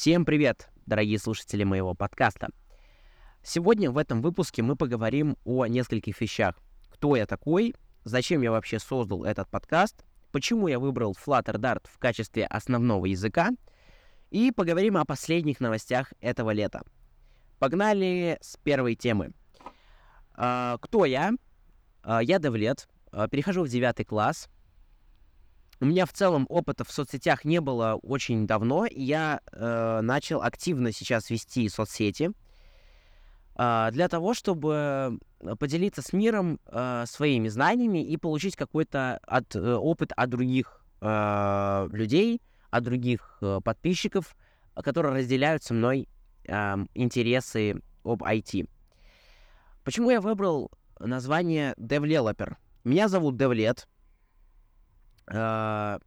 Всем привет, дорогие слушатели моего подкаста. Сегодня в этом выпуске мы поговорим о нескольких вещах. Кто я такой, зачем я вообще создал этот подкаст, почему я выбрал Flutter Dart в качестве основного языка, и поговорим о последних новостях этого лета. Погнали с первой темы. А, кто я? А, я Девлет, а, перехожу в девятый класс, у меня в целом опыта в соцсетях не было очень давно, и я э, начал активно сейчас вести соцсети э, для того, чтобы поделиться с миром э, своими знаниями и получить какой-то от, э, опыт от других э, людей, от других э, подписчиков, которые разделяют со мной э, интересы об IT. Почему я выбрал название Developer? Меня зовут Девлет. А,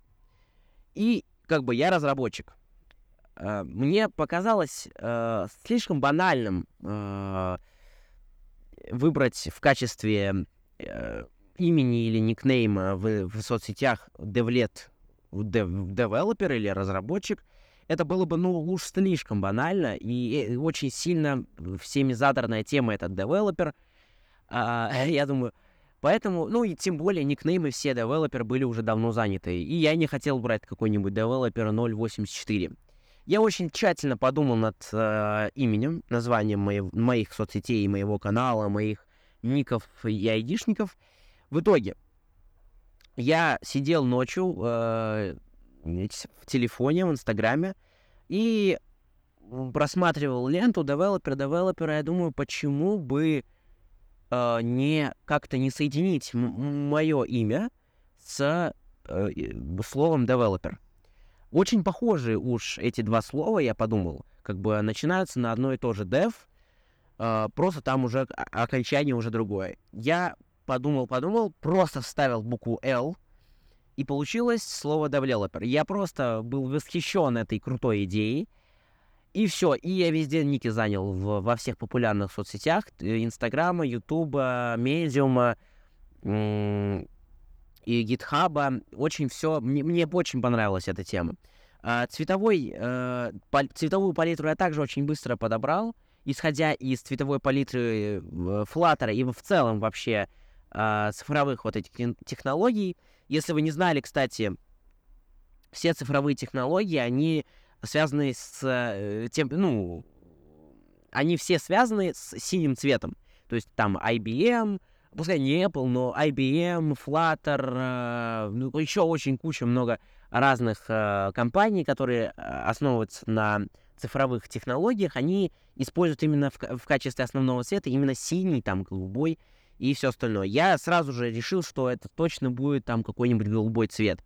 и как бы я разработчик. А, мне показалось э, слишком банальным э, выбрать в качестве э, имени или никнейма в, в соцсетях девлет, девелопер или разработчик. Это было бы, ну, уж слишком банально, и очень сильно всеми задорная тема этот девелопер. А, я думаю, Поэтому, ну и тем более никнеймы все девелоперы были уже давно заняты. И я не хотел брать какой-нибудь девелопер 084. Я очень тщательно подумал над э, именем, названием моих, моих соцсетей, моего канала, моих ников и айдишников. В итоге я сидел ночью э, в телефоне, в Инстаграме и просматривал ленту девелопер, девелопера. Я думаю, почему бы э, не как-то не соединить мое имя с э, словом developer. Очень похожи уж эти два слова, я подумал, как бы начинаются на одно и то же dev, э, просто там уже окончание уже другое. Я подумал, подумал, просто вставил букву L, и получилось слово developer. Я просто был восхищен этой крутой идеей, и все, и я везде ники занял в, во всех популярных соцсетях, э, Инстаграма, Ютуба, Медиума и Гитхаба. Очень все, мне, мне очень понравилась эта тема. А, цветовой, э, пал, цветовую палитру я также очень быстро подобрал, исходя из цветовой палитры Flutter и в целом вообще э, цифровых вот этих технологий. Если вы не знали, кстати, все цифровые технологии, они связанные с э, тем, ну, они все связаны с синим цветом. То есть там IBM, пускай не Apple, но IBM, Flutter, э, ну, еще очень куча много разных э, компаний, которые э, основываются на цифровых технологиях, они используют именно в, в качестве основного цвета именно синий, там, голубой и все остальное. Я сразу же решил, что это точно будет там какой-нибудь голубой цвет.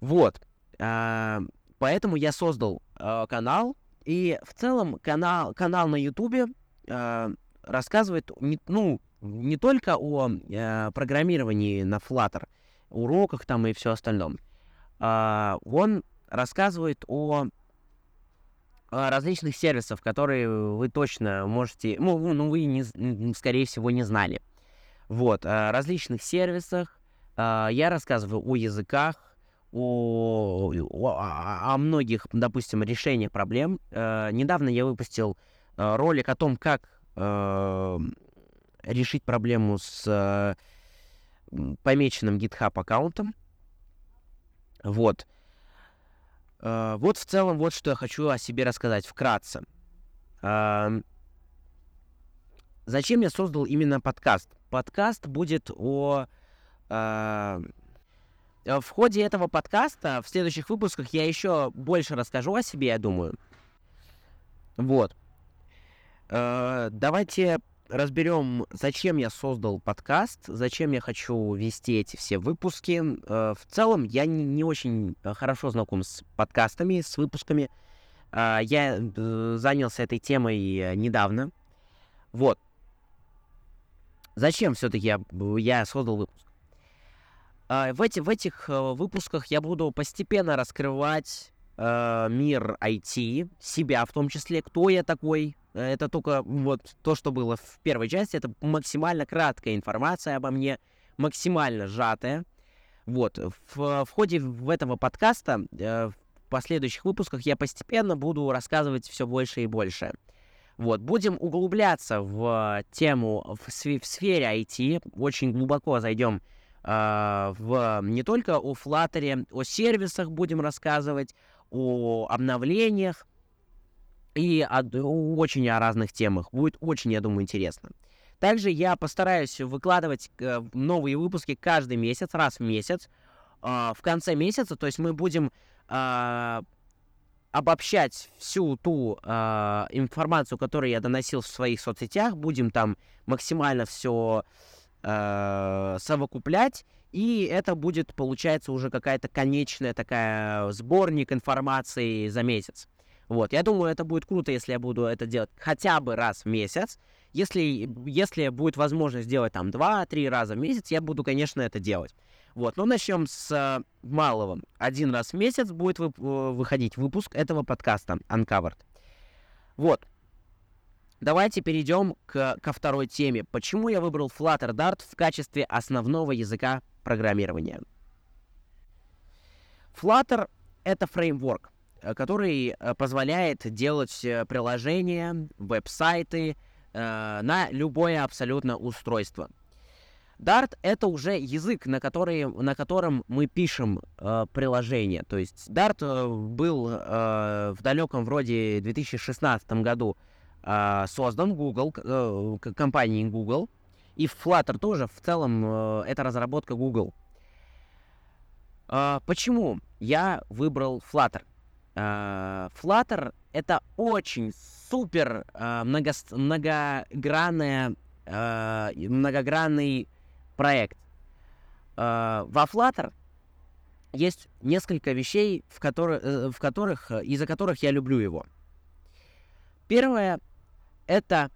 Вот. А, Поэтому я создал э, канал, и в целом канал, канал на Ютубе э, рассказывает не, ну, не только о э, программировании на Flutter, уроках там и все остальном. Э, он рассказывает о, о различных сервисах, которые вы точно можете, ну, ну вы, не, скорее всего, не знали. Вот, о различных сервисах. Э, я рассказываю о языках, о, о, о многих, допустим, решениях проблем. Э, недавно я выпустил э, ролик о том, как э, решить проблему с э, помеченным GitHub аккаунтом. Вот. Э, вот в целом вот что я хочу о себе рассказать вкратце. Э, зачем я создал именно подкаст? Подкаст будет о Э, в ходе этого подкаста, в следующих выпусках, я еще больше расскажу о себе, я думаю. Вот. Э, давайте разберем, зачем я создал подкаст, зачем я хочу вести эти все выпуски. Э, в целом, я не очень хорошо знаком с подкастами, с выпусками. Я занялся этой темой недавно. Вот. Зачем все-таки я, я создал выпуск? А, в, эти, в этих э, выпусках я буду постепенно раскрывать э, мир IT, себя в том числе, кто я такой. Это только вот то, что было в первой части, это максимально краткая информация обо мне, максимально сжатая. Вот, в, в ходе в этого подкаста, э, последующих выпусках я постепенно буду рассказывать все больше и больше. Вот, будем углубляться в тему в, сф- в сфере IT, очень глубоко зайдем в не только о Flutter, о сервисах будем рассказывать, о обновлениях и о, очень о разных темах. Будет очень, я думаю, интересно. Также я постараюсь выкладывать э, новые выпуски каждый месяц, раз в месяц. Э, в конце месяца, то есть мы будем э, обобщать всю ту информацию, которую я доносил в своих соцсетях, будем там максимально все э, совокуплять, и это будет, получается, уже какая-то конечная такая сборник информации за месяц. Вот, я думаю, это будет круто, если я буду это делать хотя бы раз в месяц. Если, если будет возможность сделать там 2-3 раза в месяц, я буду, конечно, это делать. Вот, но начнем с э, малого. Один раз в месяц будет вы, э, выходить выпуск этого подкаста Uncovered. Вот. Давайте перейдем к, ко второй теме. Почему я выбрал Flutter Dart в качестве основного языка программирования? Flutter — это фреймворк, э, который э, позволяет делать э, приложения, веб-сайты э, на любое абсолютно устройство — Dart — это уже язык, на, который, на котором мы пишем э, приложение. То есть Dart был э, в далеком вроде 2016 году создан Google, э, компанией Google. И Flutter тоже в целом э, это разработка Google. Э, почему я выбрал Flutter? Э, Flutter — это очень супер много, многогранная, многогранный проект. Во Flutter есть несколько вещей, в, который, э, в которых, из-за которых я люблю его. Первое — это,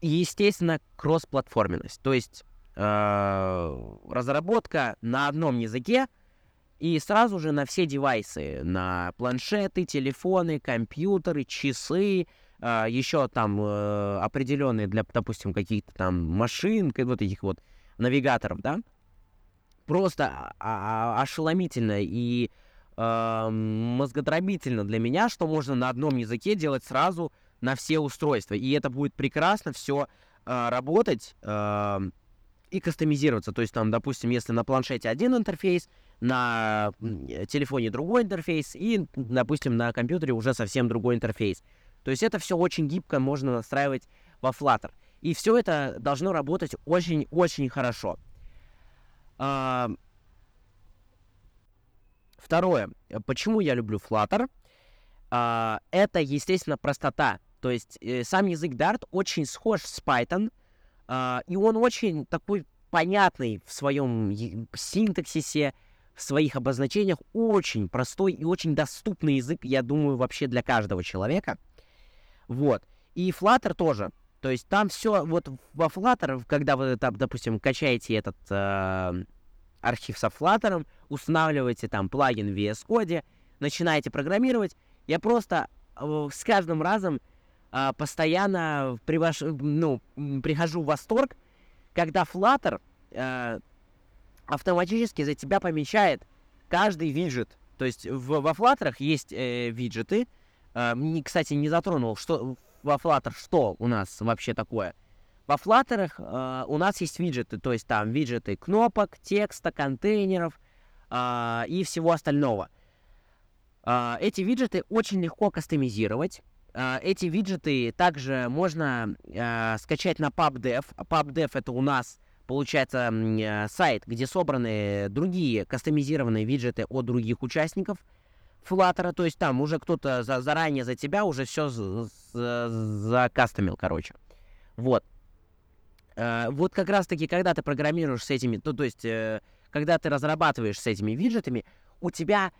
естественно, кроссплатформенность. То есть э, разработка на одном языке и сразу же на все девайсы, на планшеты, телефоны, компьютеры, часы, а, еще там э, определенные для, допустим, каких-то там машин, вот этих вот навигаторов, да, просто ошеломительно и э, для меня, что можно на одном языке делать сразу на все устройства. И это будет прекрасно все э, работать э, и кастомизироваться. То есть там, допустим, если на планшете один интерфейс, на телефоне другой интерфейс, и, допустим, на компьютере уже совсем другой интерфейс. То есть это все очень гибко можно настраивать во Flutter. И все это должно работать очень-очень хорошо. А... Второе. Почему я люблю Flutter? А, это, естественно, простота. То есть э, сам язык Dart очень схож с Python, а, и он очень такой понятный в своем синтаксисе, в своих обозначениях, очень простой и очень доступный язык, я думаю, вообще для каждого человека — вот. И Flutter тоже. То есть там все, вот во Flutter, когда вы допустим, качаете этот э, архив со Flutter, устанавливаете там плагин в VS Code, начинаете программировать, я просто э, с каждым разом э, постоянно привож... ну, прихожу в восторг, когда Flutter э, автоматически за тебя помечает каждый виджет. То есть в, во Flutter есть э, виджеты, Uh, кстати, не затронул, что во Flutter что у нас вообще такое. Во Flutter uh, у нас есть виджеты, то есть там виджеты кнопок, текста, контейнеров uh, и всего остального. Uh, эти виджеты очень легко кастомизировать. Uh, эти виджеты также можно uh, скачать на PubDev. PubDev это у нас получается uh, сайт, где собраны другие кастомизированные виджеты от других участников — Flutter, то есть там уже кто-то за, заранее за тебя уже все закастомил, короче. Вот. Э, вот как раз-таки, когда ты программируешь с этими, ну, то есть, э, когда ты разрабатываешь с этими виджетами, у тебя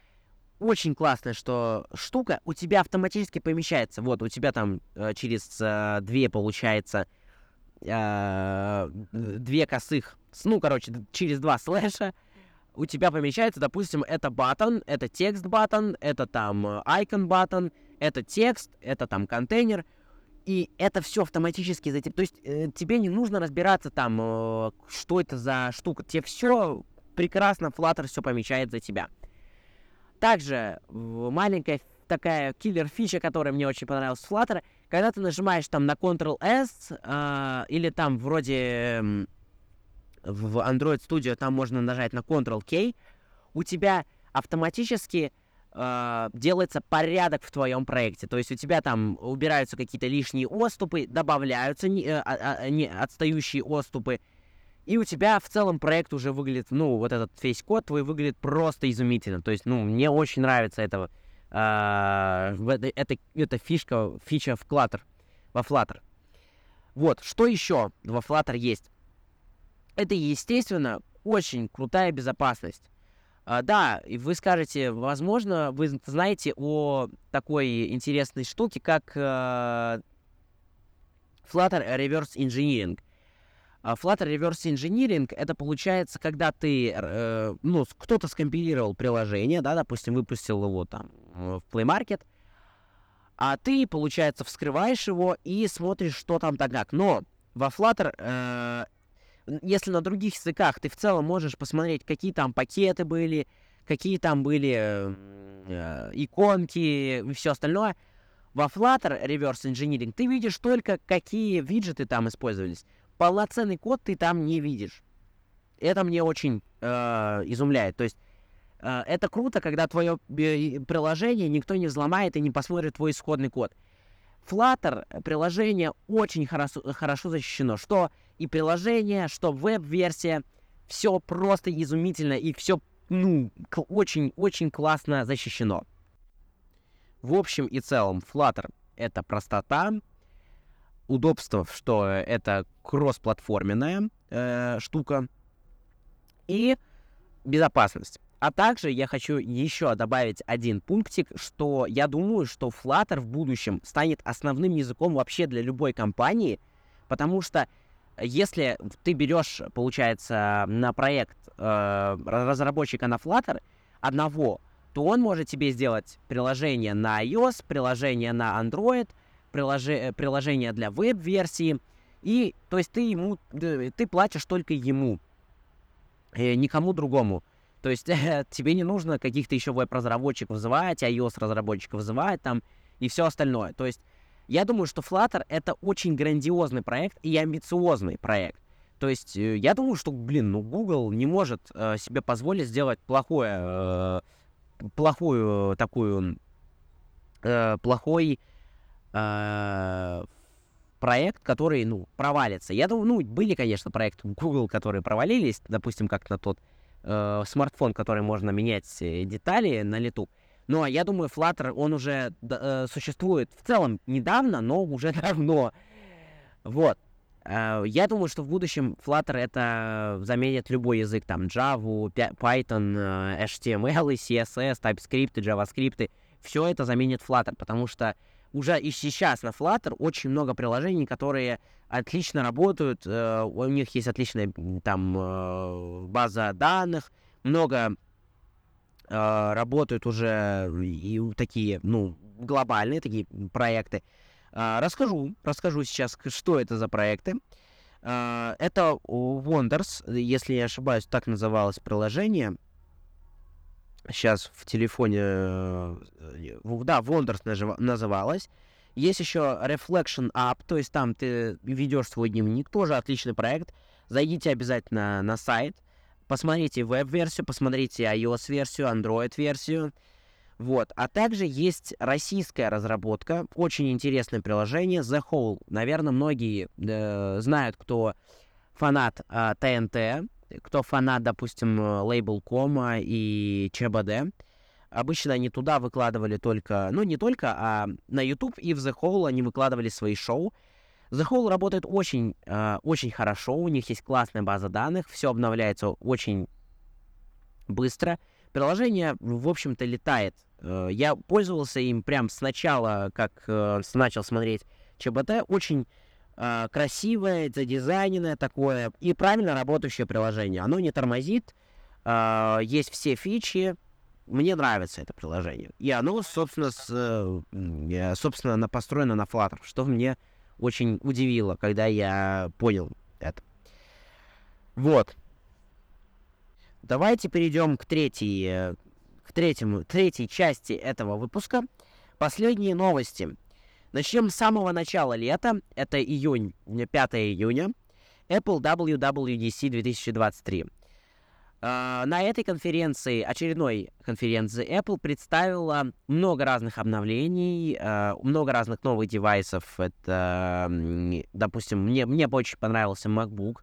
очень классная что штука, у тебя автоматически помещается. Вот, у тебя там э, через две, получается, две косых, ну, короче, через два слэша, у тебя помещается, допустим, это батон, это текст батон, это там icon батон, это текст, это там контейнер, и это все автоматически за То есть э, тебе не нужно разбираться там, э, что это за штука. Тебе все прекрасно Flutter все помечает за тебя. Также маленькая такая киллер-фича, которая мне очень понравилась в Flutter, когда ты нажимаешь там на Ctrl-S, э, или там вроде в Android Studio там можно нажать на Ctrl-K, у тебя автоматически э, делается порядок в твоем проекте. То есть у тебя там убираются какие-то лишние отступы, добавляются не, э, э, не отстающие отступы, и у тебя в целом проект уже выглядит, ну, вот этот весь код твой выглядит просто изумительно. То есть, ну, мне очень нравится этого, э, это, это фишка, фича в Flutter, во Flutter. Вот, что еще во Flutter есть? Это, естественно, очень крутая безопасность. А, да, и вы скажете, возможно, вы знаете о такой интересной штуке, как э, Flutter Reverse Engineering. Uh, Flutter Reverse Engineering это получается, когда ты, э, ну, кто-то скомпилировал приложение, да, допустим, выпустил его там в Play Market, а ты, получается, вскрываешь его и смотришь, что там так как. Но во Flutter э, если на других языках ты в целом можешь посмотреть, какие там пакеты были, какие там были э, иконки и все остальное, во Flutter Reverse Engineering ты видишь только, какие виджеты там использовались. Полноценный код ты там не видишь. Это мне очень э, изумляет. То есть э, это круто, когда твое приложение никто не взломает и не посмотрит твой исходный код. Flutter приложение очень хорошо, хорошо защищено. Что и приложение, что веб-версия. Все просто изумительно и все, ну, очень-очень классно защищено. В общем и целом, Flutter — это простота, удобство, что это кроссплатформенная э, штука, и безопасность. А также я хочу еще добавить один пунктик, что я думаю, что Flutter в будущем станет основным языком вообще для любой компании, потому что если ты берешь, получается, на проект э, разработчика на Flutter одного, то он может тебе сделать приложение на iOS, приложение на Android, приложе, приложение для веб-версии, и, то есть, ты ему, ты платишь только ему, э, никому другому. То есть, э, тебе не нужно каких-то еще веб-разработчиков звать, iOS-разработчиков звать там и все остальное. То есть, я думаю, что Flutter это очень грандиозный проект и амбициозный проект. То есть э, я думаю, что, блин, ну Google не может э, себе позволить сделать плохое, э, плохую такую, э, плохой э, проект, который, ну, провалится. Я думаю, ну, были, конечно, проекты Google, которые провалились, допустим, как на тот э, смартфон, который можно менять э, детали на лету. Но я думаю, Flutter, он уже э, существует в целом недавно, но уже давно. Вот. Э, я думаю, что в будущем Flutter это заменит любой язык, там, Java, Python, э, HTML, CSS, TypeScript, JavaScript. Все это заменит Flutter, потому что уже и сейчас на Flutter очень много приложений, которые отлично работают, э, у них есть отличная там э, база данных, много э, работают уже и такие, ну, глобальные такие проекты. Э, расскажу, расскажу сейчас, что это за проекты. Э, это Wonders, если не ошибаюсь, так называлось приложение. Сейчас в телефоне, э, да, Wonders называлось. Есть еще Reflection App, то есть там ты ведешь свой дневник, тоже отличный проект. Зайдите обязательно на сайт, посмотрите веб-версию, посмотрите iOS-версию, Android-версию. Вот. А также есть российская разработка, очень интересное приложение The Hole. Наверное, многие э, знают, кто фанат э, ТНТ, кто фанат, допустим, Label.com и ЧБД. Обычно они туда выкладывали только, ну не только, а на YouTube и в The Hole они выкладывали свои шоу. The Hole работает очень, э, очень хорошо, у них есть классная база данных, все обновляется очень быстро. Приложение, в общем-то, летает. Э, я пользовался им прям сначала, как э, начал смотреть ЧБТ. Очень э, красивое, задизайненное такое и правильно работающее приложение. Оно не тормозит, э, есть все фичи, мне нравится это приложение. И оно, собственно, с, э, собственно построено на Flutter, что мне очень удивило, когда я понял это. Вот. давайте перейдем к третьей, э, к третьему, третьей части этого выпуска. Последние новости. Начнем с самого начала лета. Это июнь, 5 июня. Apple WWDC 2023. Uh, на этой конференции, очередной конференции, Apple представила много разных обновлений, uh, много разных новых девайсов. Это, допустим, мне, мне очень понравился MacBook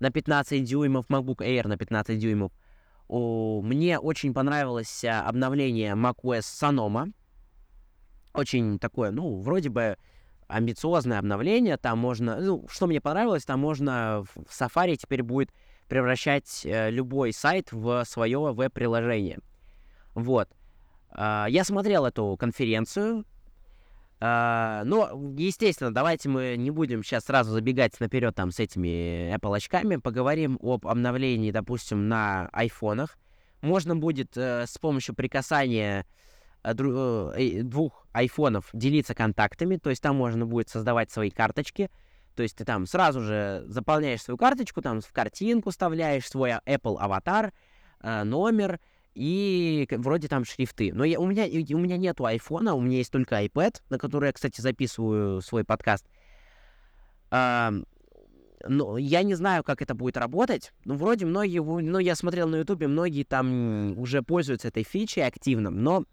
на 15 дюймов, MacBook Air на 15 дюймов. Мне очень понравилось а, обновление macOS Sonoma. Очень такое, ну, вроде бы амбициозное обновление. Там можно, ну, что мне понравилось, там можно в Safari теперь будет превращать э, любой сайт в свое веб-приложение. Вот. Э, я смотрел эту конференцию. Э, но, естественно, давайте мы не будем сейчас сразу забегать наперед там с этими Apple очками. Поговорим об обновлении, допустим, на айфонах. Можно будет э, с помощью прикасания э двух айфонов делиться контактами, то есть там можно будет создавать свои карточки, то есть ты там сразу же заполняешь свою карточку, там в картинку вставляешь свой Apple аватар, э, номер и вроде там шрифты. Но я, у, меня, у меня нету айфона, у меня есть только iPad, на который я, кстати, записываю свой подкаст. А, но я не знаю, как это будет работать. Ну, вроде многие, ну, я смотрел на Ютубе, многие там уже пользуются этой фичей активно, но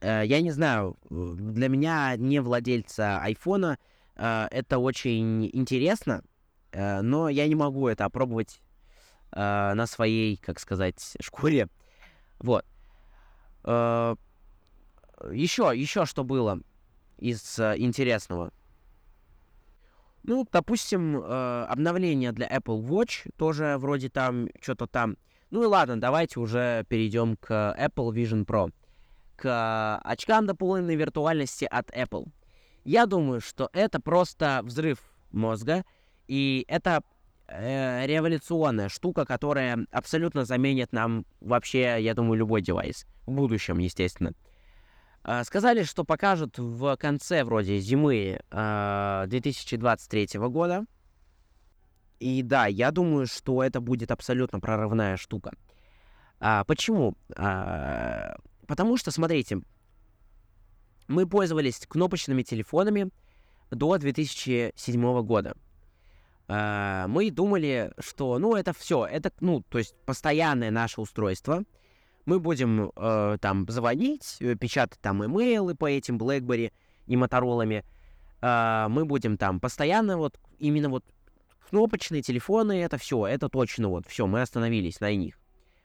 э, я не знаю, для меня, не владельца айфона, это очень интересно, uh, но я не могу это опробовать uh, на своей, как сказать, шкуре. Вот. Еще, еще что было из интересного. Ну, допустим, обновление для Apple Watch тоже вроде там что-то там. Ну и ладно, давайте уже перейдем к Apple Vision Pro. К очкам дополненной виртуальности от Apple. Я думаю, что это просто взрыв мозга, и это э, революционная штука, которая абсолютно заменит нам вообще, я думаю, любой девайс. В будущем, естественно. Э, сказали, что покажут в конце вроде зимы э, 2023 года. И да, я думаю, что это будет абсолютно прорывная штука. А, почему? А, потому что, смотрите, мы пользовались кнопочными телефонами до 2007 года. Uh, мы думали, что, ну, это все, это, ну, то есть постоянное наше устройство. Мы будем uh, там звонить, э, печатать там имейлы по этим BlackBerry и Моторолами. Uh, мы будем там постоянно вот именно вот кнопочные телефоны, это все, это точно вот все, мы остановились на них.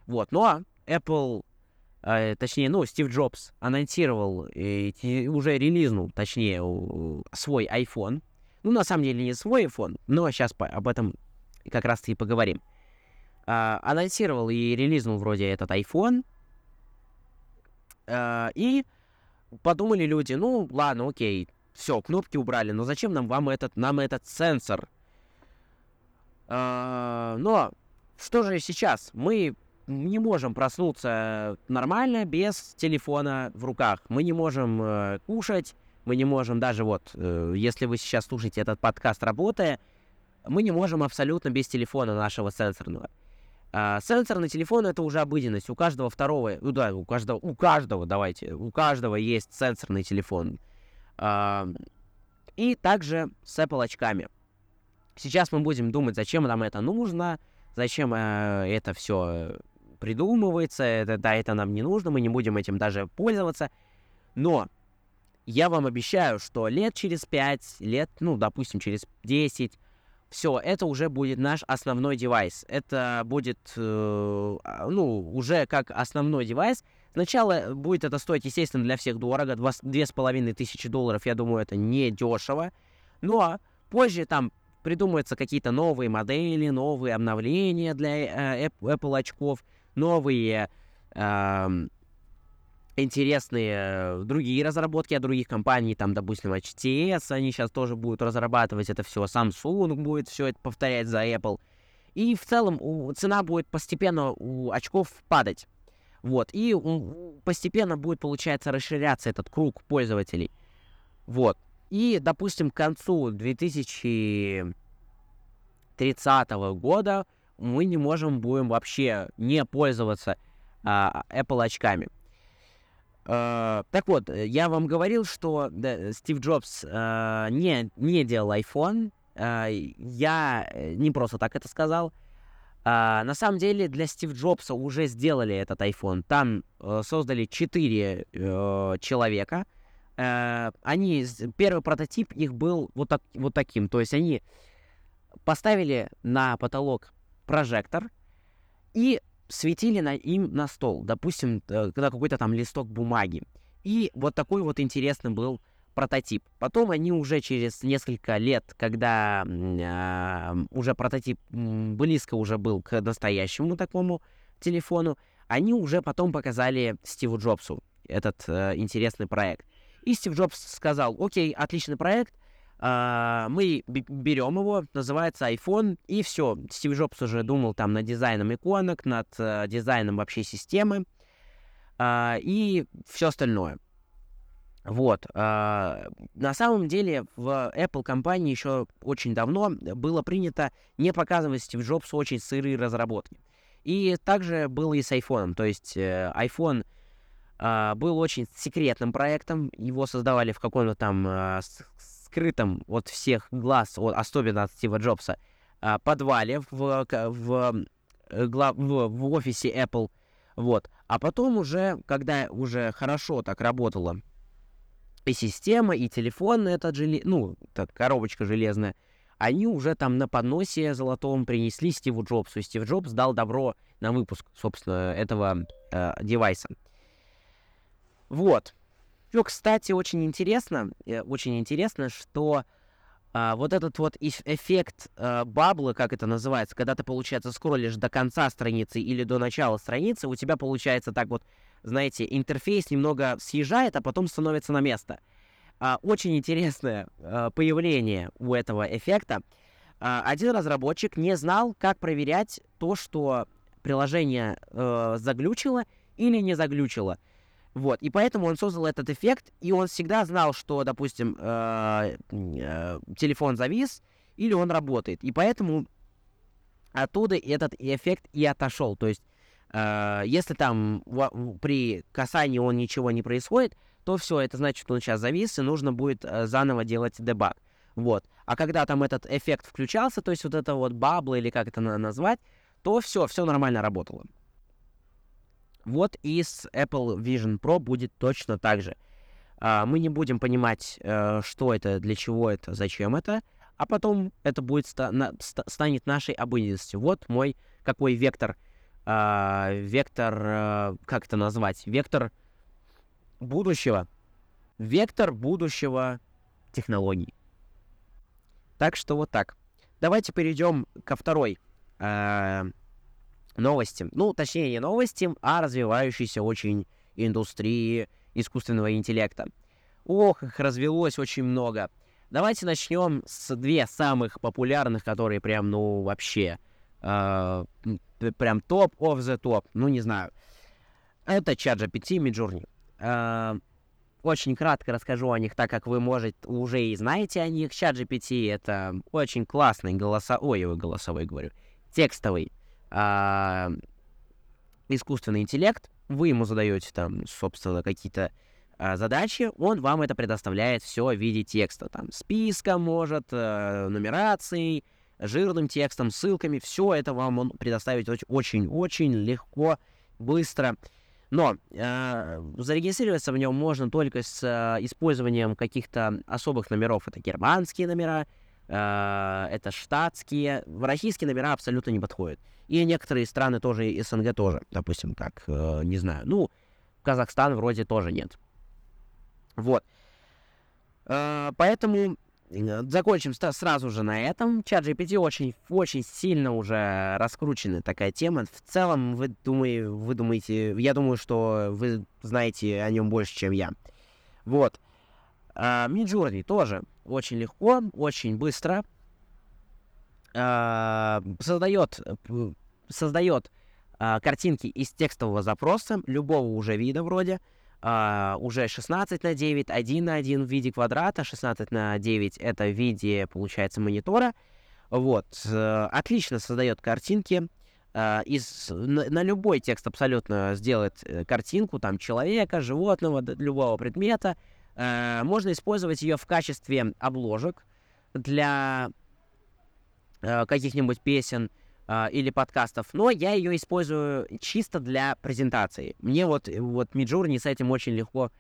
Вот, ну а Apple а, точнее, ну, Стив Джобс анонсировал, и, уже релизнул, точнее, свой iPhone. Ну, на самом деле, не свой iPhone, но сейчас по, об этом как раз-таки поговорим. А, анонсировал и релизнул вроде этот iPhone. А, и подумали люди, ну, ладно, окей, все, кнопки убрали, но зачем нам вам этот, нам этот сенсор? А, но что же сейчас? Мы не можем проснуться нормально без телефона в руках. Мы не можем э, кушать, мы не можем даже вот, э, если вы сейчас слушаете этот подкаст работая, мы не можем абсолютно без телефона нашего сенсорного. А, сенсорный телефон это уже обыденность. У каждого второго, ну да, у каждого, у каждого, давайте, у каждого есть сенсорный телефон. А, и также с Apple очками. Сейчас мы будем думать, зачем нам это нужно, зачем э, это все придумывается, это, да, это нам не нужно, мы не будем этим даже пользоваться. Но я вам обещаю, что лет через 5, лет, ну, допустим, через 10, все, это уже будет наш основной девайс. Это будет, э, а, ну, уже как основной девайс. Сначала будет это стоить, естественно, для всех дорого. Две с половиной тысячи долларов, я думаю, это не дешево. Ну а позже там придумаются какие-то новые модели, новые обновления для э, Apple очков новые э, интересные другие разработки от других компаний, там, допустим, HTS, они сейчас тоже будут разрабатывать это все, Samsung будет все это повторять за Apple. И в целом у, цена будет постепенно у очков падать. Вот, и у, постепенно будет, получается, расширяться этот круг пользователей. Вот. И, допустим, к концу 2030 года мы не можем будем вообще не пользоваться а, Apple очками. Uh, так вот, я вам говорил, что да, Стив Джобс uh, не, не делал iPhone. Uh, я не просто так это сказал. Uh, на самом деле для Стив Джобса уже сделали этот iPhone. Там uh, создали 4 uh, человека. Uh, они, первый прототип их был вот, так, вот таким. То есть они поставили на потолок прожектор и светили на им на стол, допустим, э, на какой-то там листок бумаги. И вот такой вот интересный был прототип. Потом они уже через несколько лет, когда э, уже прототип близко уже был к настоящему такому телефону, они уже потом показали Стиву Джобсу этот э, интересный проект. И Стив Джобс сказал, окей, отличный проект, мы берем его, называется iPhone, и все. Стив Джобс уже думал там над дизайном иконок, над uh, дизайном вообще системы uh, и все остальное. Вот. На самом деле в Apple компании еще очень давно было принято не показывать Стив Джобсу очень сырые разработки. И также было и с iPhone. То есть э, iPhone был очень секретным проектом. Его создавали в каком-то там скрытом от всех глаз, от, особенно от Стива Джобса, а, подвале в, в, э, в, в офисе Apple. Вот. А потом уже, когда уже хорошо так работала и система, и телефон этот желе... ну, так, коробочка железная, они уже там на подносе золотом принесли Стиву Джобсу. И Стив Джобс дал добро на выпуск, собственно, этого э, девайса. Вот. Еще, кстати, очень интересно, э, очень интересно, что а, вот этот вот эффект а, баблы, как это называется, когда ты, получается, скроллишь до конца страницы или до начала страницы, у тебя получается так вот, знаете, интерфейс немного съезжает, а потом становится на место. А, очень интересное а, появление у этого эффекта. А, один разработчик не знал, как проверять то, что приложение а, заглючило или не заглючило. Вот, и поэтому он создал этот эффект, и он всегда знал, что, допустим, э, э, телефон завис, или он работает. И поэтому оттуда этот эффект и отошел. То есть, э, если там при касании он ничего не происходит, то все, это значит, что он сейчас завис, и нужно будет заново делать дебаг. Вот. А когда там этот эффект включался, то есть вот это вот бабла, или как это назвать, то все, все нормально работало. Вот и с Apple Vision Pro будет точно так же. А, мы не будем понимать, э, что это, для чего это, зачем это, а потом это будет станет нашей обыденностью. Вот мой какой вектор, а, вектор, а, как это назвать, вектор будущего, вектор будущего технологий. Так что вот так. Давайте перейдем ко второй э, новости. Ну, точнее, не новости, а развивающейся очень индустрии искусственного интеллекта. Ох, их развелось очень много. Давайте начнем с две самых популярных, которые прям, ну, вообще, э, прям топ of the топ, ну, не знаю. Это ChatGPT и Midjourney. Э, очень кратко расскажу о них, так как вы, может, уже и знаете о них. ChatGPT — это очень классный голосовой, ой, голосовой, говорю, текстовый а, искусственный интеллект, вы ему задаете там, собственно, какие-то а, задачи, он вам это предоставляет все в виде текста, там, списка может, а, нумерацией, жирным текстом, ссылками, все это вам он предоставит очень-очень легко, быстро. Но э, зарегистрироваться в нем можно только с э, использованием каких-то особых номеров. Это германские номера, э, это штатские. В российские номера абсолютно не подходят. И некоторые страны тоже, и СНГ тоже, допустим, как, э, не знаю, ну, Казахстан вроде тоже нет. Вот. Э, поэтому э, закончим сразу же на этом. Чат GPT очень, очень сильно уже раскручена такая тема. В целом, вы, думаю, вы думаете, я думаю, что вы знаете о нем больше, чем я. Вот. Миджорни тоже очень легко, очень быстро э, создает, создает э, картинки из текстового запроса любого уже вида вроде, Uh, уже 16 на 9, 1 на 1 в виде квадрата, 16 на 9 это в виде, получается, монитора. Вот, э, отлично создает картинки, из, на, на любой текст абсолютно сделает э, картинку, там, человека, животного, любого предмета. Э, можно использовать ее в качестве обложек для э, каких-нибудь песен, э, или подкастов, но я ее использую чисто для презентации. Мне вот, вот Midjourney с этим очень легко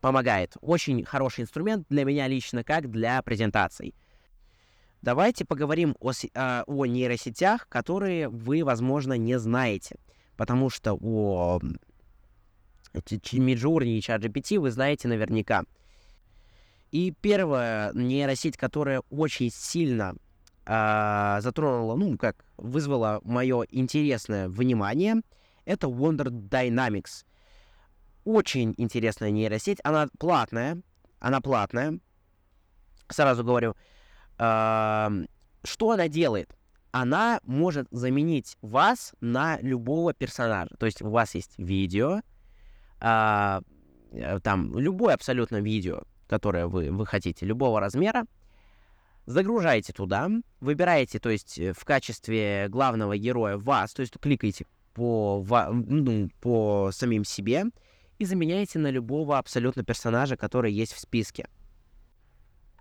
помогает. Очень хороший инструмент для меня лично, как для презентаций. Давайте поговорим о, о нейросетях, которые вы, возможно, не знаете. Потому что о Midjourney и ChatGPT вы знаете наверняка. И первая нейросеть, которая очень сильно э, затронула, ну, как вызвала мое интересное внимание, это Wonder Dynamics. Очень интересная нейросеть. Она платная. Она платная. Сразу говорю. Э, что она делает? Она может заменить вас на любого персонажа. То есть у вас есть видео, э, там любое абсолютно видео, которое вы, вы хотите, любого размера, загружаете туда, выбираете, то есть в качестве главного героя вас, то есть кликаете по, ну, по самим себе и заменяете на любого абсолютно персонажа, который есть в списке.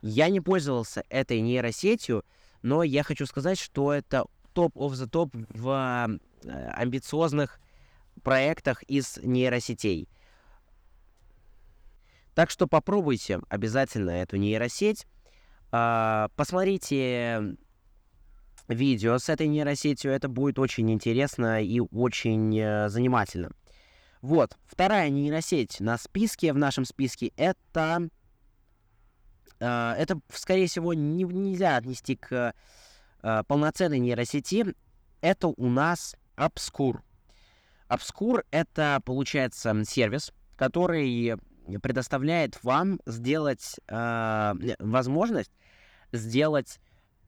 Я не пользовался этой нейросетью, но я хочу сказать, что это топ of the топ в э, амбициозных проектах из нейросетей. Так что попробуйте обязательно эту нейросеть. А, посмотрите видео с этой нейросетью. Это будет очень интересно и очень э, занимательно. Вот, вторая нейросеть на списке, в нашем списке, это... Э, это, скорее всего, не, нельзя отнести к э, полноценной нейросети. Это у нас Obscure. Obscure — это, получается, сервис, который предоставляет вам сделать э, возможность сделать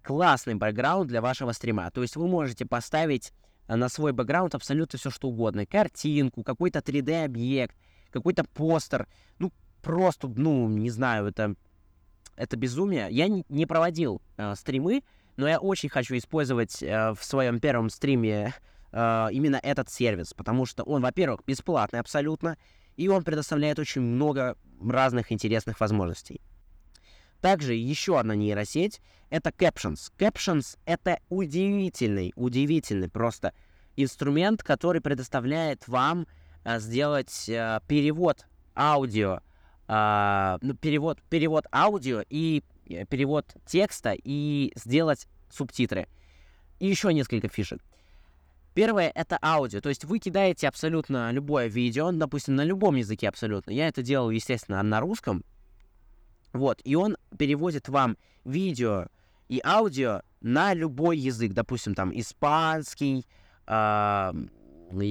классный бэкграунд для вашего стрима. То есть вы можете поставить на свой бэкграунд абсолютно все что угодно. Картинку, какой-то 3D-объект, какой-то постер. Ну, просто, ну, не знаю, это, это безумие. Я не, не проводил э, стримы, но я очень хочу использовать э, в своем первом стриме э, именно этот сервис, потому что он, во-первых, бесплатный абсолютно, и он предоставляет очень много разных интересных возможностей. Также еще одна нейросеть — это Captions. Captions — это удивительный, удивительный просто инструмент, который предоставляет вам а, сделать а, перевод аудио, а, ну, перевод, перевод аудио и э, перевод текста и сделать субтитры. И еще несколько фишек. Первое — это аудио, то есть вы кидаете абсолютно любое видео, допустим, на любом языке абсолютно. Я это делал, естественно, на русском. Вот, и он переводит вам видео и аудио на любой язык, допустим, там, испанский, э,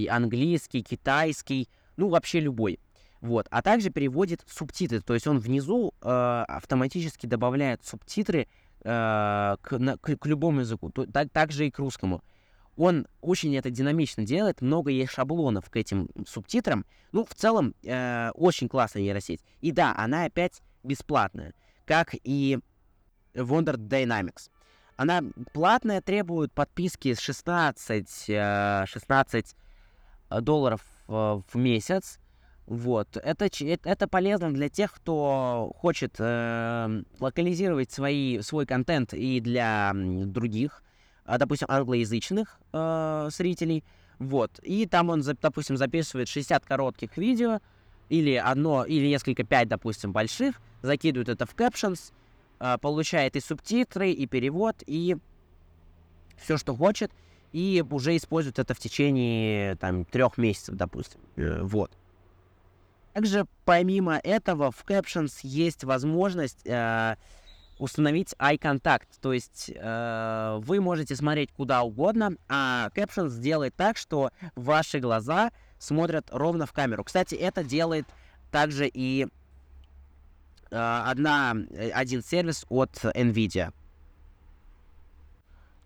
английский, китайский, ну, вообще любой. Вот, а также переводит субтитры, то есть он внизу э, автоматически добавляет субтитры э, к, на, к, к любому языку, то, так, также и к русскому он очень это динамично делает, много есть шаблонов к этим субтитрам. Ну, в целом, э, очень классная нейросеть. И да, она опять бесплатная, как и Wonder Dynamics. Она платная, требует подписки с 16, э, 16 долларов э, в месяц. Вот. Это, это полезно для тех, кто хочет э, локализировать свои, свой контент и для других а, допустим, англоязычных э, зрителей, вот, и там он, допустим, записывает 60 коротких видео, или одно, или несколько, пять, допустим, больших, закидывает это в captions, э, получает и субтитры, и перевод, и все, что хочет, и уже использует это в течение, там, трех месяцев, допустим, э, вот. Также, помимо этого, в captions есть возможность э, установить eye contact, то есть э, вы можете смотреть куда угодно, а Captions сделает так, что ваши глаза смотрят ровно в камеру. Кстати, это делает также и э, одна, один сервис от NVIDIA.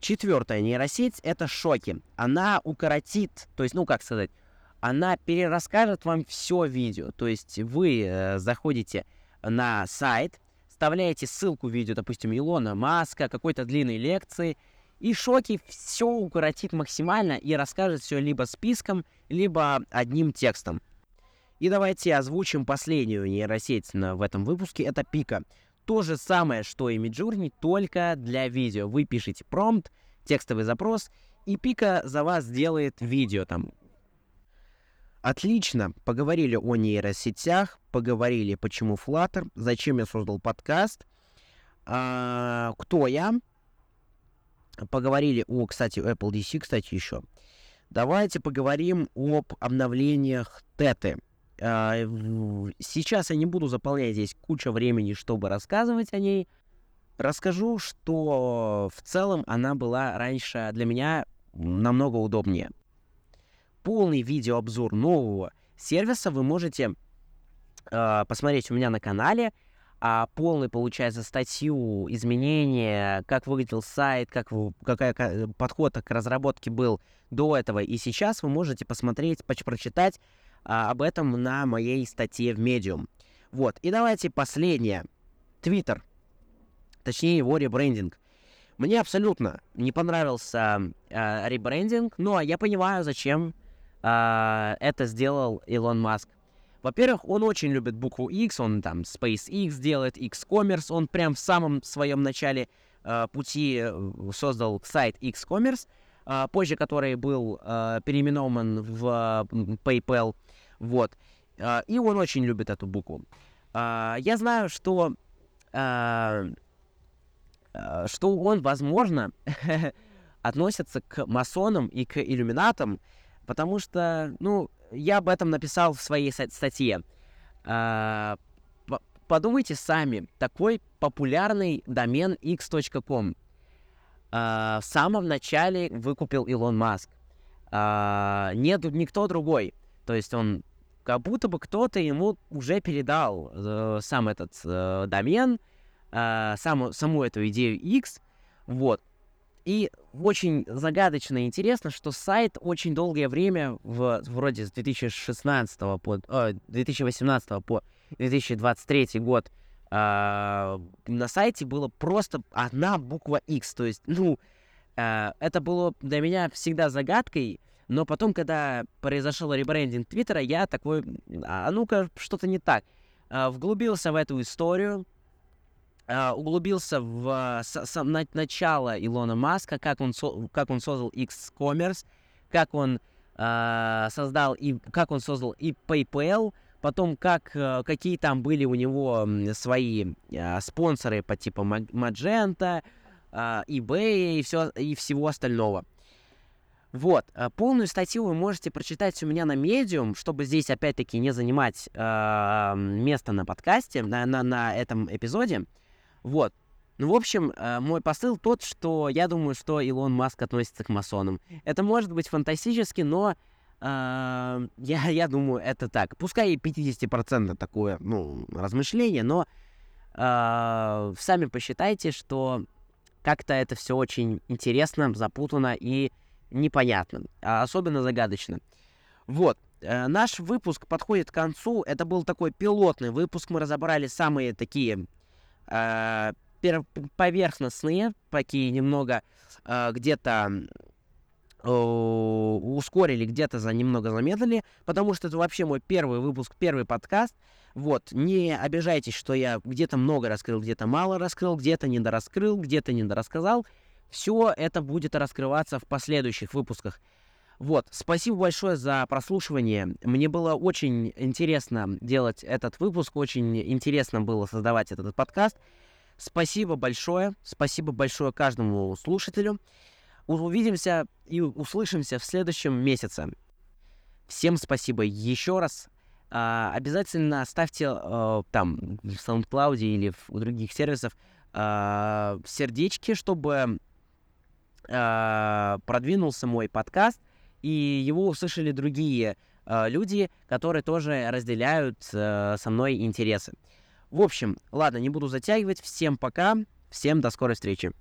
Четвертая нейросеть — это шоки. Она укоротит, то есть, ну, как сказать, она перерасскажет вам все видео. То есть вы э, заходите на сайт, вставляете ссылку в видео, допустим, Илона Маска, какой-то длинной лекции, и Шоки все укоротит максимально и расскажет все либо списком, либо одним текстом. И давайте озвучим последнюю нейросеть в этом выпуске, это Пика. То же самое, что и Midjourney, только для видео. Вы пишете промпт, текстовый запрос, и Пика за вас сделает видео там. Отлично, поговорили о нейросетях, поговорили, почему Flutter, зачем я создал подкаст, а, кто я, поговорили о, кстати, Apple DC, кстати, еще. Давайте поговорим об обновлениях Теты. А, сейчас я не буду заполнять здесь куча времени, чтобы рассказывать о ней. Расскажу, что в целом она была раньше для меня намного удобнее. Полный видеообзор нового сервиса вы можете э, посмотреть у меня на канале. А полный, получается, статью, изменения, как выглядел сайт, как, какая подход к разработке был до этого и сейчас, вы можете посмотреть, прочитать а, об этом на моей статье в Medium. Вот, и давайте последнее. Твиттер точнее его ребрендинг. Мне абсолютно не понравился э, ребрендинг, но я понимаю, зачем э, это сделал Илон Маск. Во-первых, он очень любит букву X, он там SpaceX делает, X-Commerce, он прям в самом своем начале э, пути создал сайт X-Commerce, э, позже который был э, переименован в э, PayPal, вот. Э, и он очень любит эту букву. Э, я знаю, что Э, что он, возможно, относится к масонам и к иллюминатам, потому что, ну, я об этом написал в своей статье. А, подумайте сами, такой популярный домен x.com а, в самом начале выкупил Илон Маск. А, нет никто другой. То есть он как будто бы кто-то ему уже передал э, сам этот э, домен, э, саму, саму эту идею X, вот. И очень загадочно и интересно, что сайт очень долгое время, в, вроде с 2016 по, э, 2018 по 2023 год, э, на сайте было просто одна буква X. То есть, ну, э, это было для меня всегда загадкой, но потом, когда произошел ребрендинг Твиттера, я такой, а ну-ка, что-то не так. Э, вглубился в эту историю, углубился в uh, с, с, на, начало Илона Маска, как он, со, как он создал X-Commerce, как он uh, создал и как он создал и PayPal, потом как uh, какие там были у него свои uh, спонсоры по типу Magenta, uh, eBay и все и всего остального. Вот, полную статью вы можете прочитать у меня на Medium, чтобы здесь опять-таки не занимать э, место на подкасте, на, на, на этом эпизоде. Вот. Ну, в общем, э, мой посыл тот, что я думаю, что Илон Маск относится к масонам. Это может быть фантастически, но э, я, я думаю, это так. Пускай и 50% такое, ну, размышление, но э, сами посчитайте, что как-то это все очень интересно, запутано и непонятно, а особенно загадочно. Вот, э, наш выпуск подходит к концу. Это был такой пилотный выпуск. Мы разобрали самые такие э, поверхностные, такие немного э, где-то э, ускорили, где-то за немного замедлили, потому что это вообще мой первый выпуск, первый подкаст. Вот, не обижайтесь, что я где-то много раскрыл, где-то мало раскрыл, где-то недораскрыл, где-то недорассказал. Все это будет раскрываться в последующих выпусках. Вот, спасибо большое за прослушивание. Мне было очень интересно делать этот выпуск, очень интересно было создавать этот подкаст. Спасибо большое, спасибо большое каждому слушателю. Увидимся и услышимся в следующем месяце. Всем спасибо еще раз. А, обязательно ставьте а, там в SoundCloud или в, у других сервисов а, сердечки, чтобы продвинулся мой подкаст и его услышали другие э, люди, которые тоже разделяют э, со мной интересы. В общем, ладно, не буду затягивать. Всем пока, всем до скорой встречи.